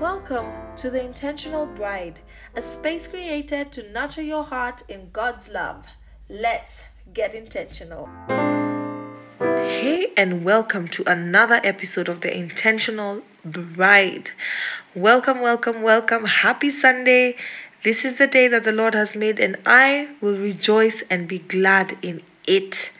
Welcome to The Intentional Bride, a space created to nurture your heart in God's love. Let's get intentional. Hey, and welcome to another episode of The Intentional Bride. Welcome, welcome, welcome. Happy Sunday. This is the day that the Lord has made, and I will rejoice and be glad in it.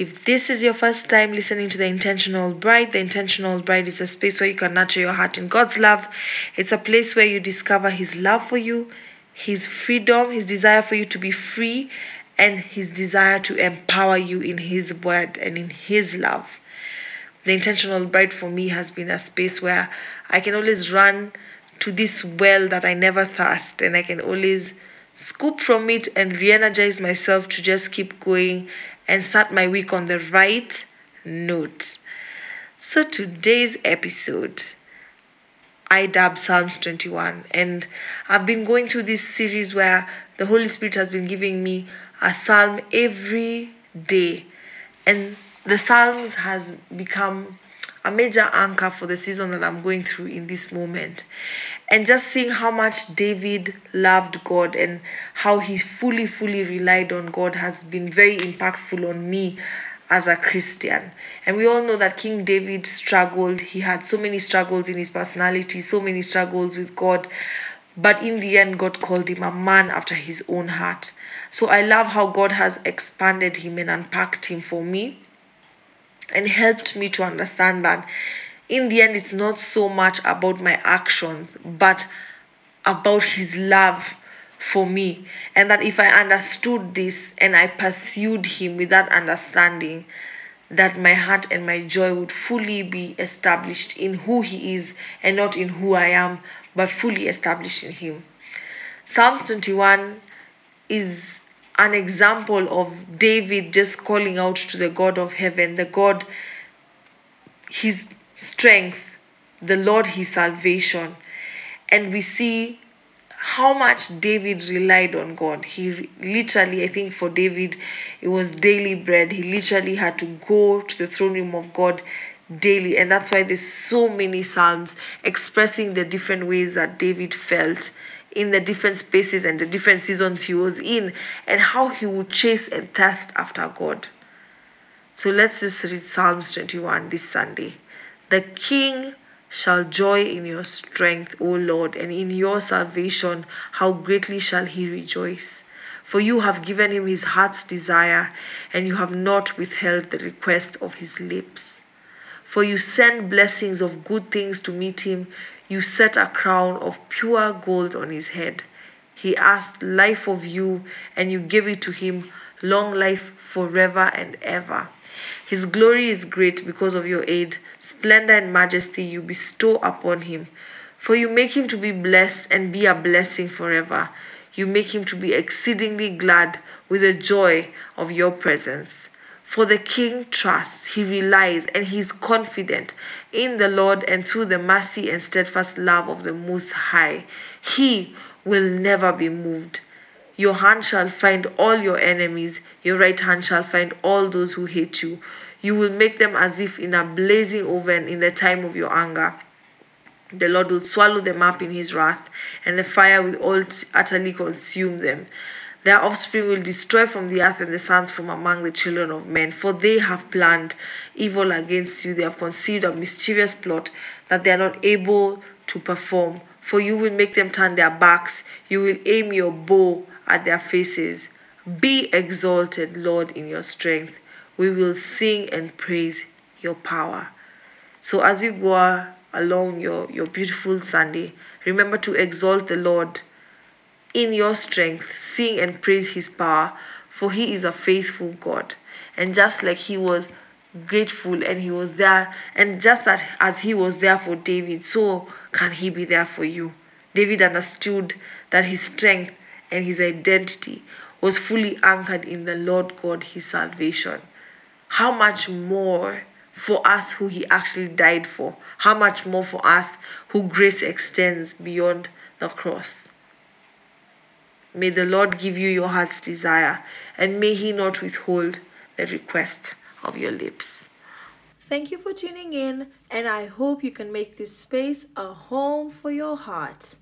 If this is your first time listening to The Intentional Bride, The Intentional Bride is a space where you can nurture your heart in God's love. It's a place where you discover His love for you, His freedom, His desire for you to be free, and His desire to empower you in His word and in His love. The Intentional Bride for me has been a space where I can always run to this well that I never thirst, and I can always scoop from it and re energize myself to just keep going and start my week on the right note. So, today's episode, I dub Psalms 21, and I've been going through this series where the Holy Spirit has been giving me a psalm every day, and the Psalms has become a major anchor for the season that I'm going through in this moment. And just seeing how much David loved God and how he fully, fully relied on God has been very impactful on me as a Christian. And we all know that King David struggled. He had so many struggles in his personality, so many struggles with God. But in the end, God called him a man after his own heart. So I love how God has expanded him and unpacked him for me and helped me to understand that in the end, it's not so much about my actions, but about His love for me. And that if I understood this and I pursued Him with that understanding, that my heart and my joy would fully be established in who He is and not in who I am, but fully established in Him. Psalms 21 is an example of David just calling out to the God of heaven, the God, his strength, the Lord his salvation. And we see how much David relied on God. He literally, I think for David, it was daily bread. He literally had to go to the throne room of God daily. And that's why there's so many Psalms expressing the different ways that David felt in the different spaces and the different seasons he was in and how he would chase and thirst after God. So let's just read Psalms 21 this Sunday. The king shall joy in your strength, O Lord, and in your salvation, how greatly shall he rejoice. For you have given him his heart's desire, and you have not withheld the request of his lips. For you send blessings of good things to meet him, you set a crown of pure gold on his head. He asked life of you, and you gave it to him, long life forever and ever. His glory is great because of your aid. Splendor and majesty you bestow upon him. For you make him to be blessed and be a blessing forever. You make him to be exceedingly glad with the joy of your presence. For the king trusts, he relies, and he is confident in the Lord and through the mercy and steadfast love of the Most High. He will never be moved. Your hand shall find all your enemies, your right hand shall find all those who hate you. You will make them as if in a blazing oven in the time of your anger. The Lord will swallow them up in his wrath, and the fire will utterly consume them. Their offspring will destroy from the earth and the sons from among the children of men, for they have planned evil against you. They have conceived a mischievous plot that they are not able to perform. For you will make them turn their backs, you will aim your bow at their faces. Be exalted, Lord, in your strength. We will sing and praise your power. So as you go along your, your beautiful Sunday, remember to exalt the Lord in your strength, sing and praise his power, for he is a faithful God. And just like he was grateful and he was there, and just that as he was there for David, so can he be there for you. David understood that his strength and his identity was fully anchored in the Lord God, his salvation. How much more for us who he actually died for? How much more for us who grace extends beyond the cross? May the Lord give you your heart's desire, and may he not withhold the request of your lips. Thank you for tuning in, and I hope you can make this space a home for your heart.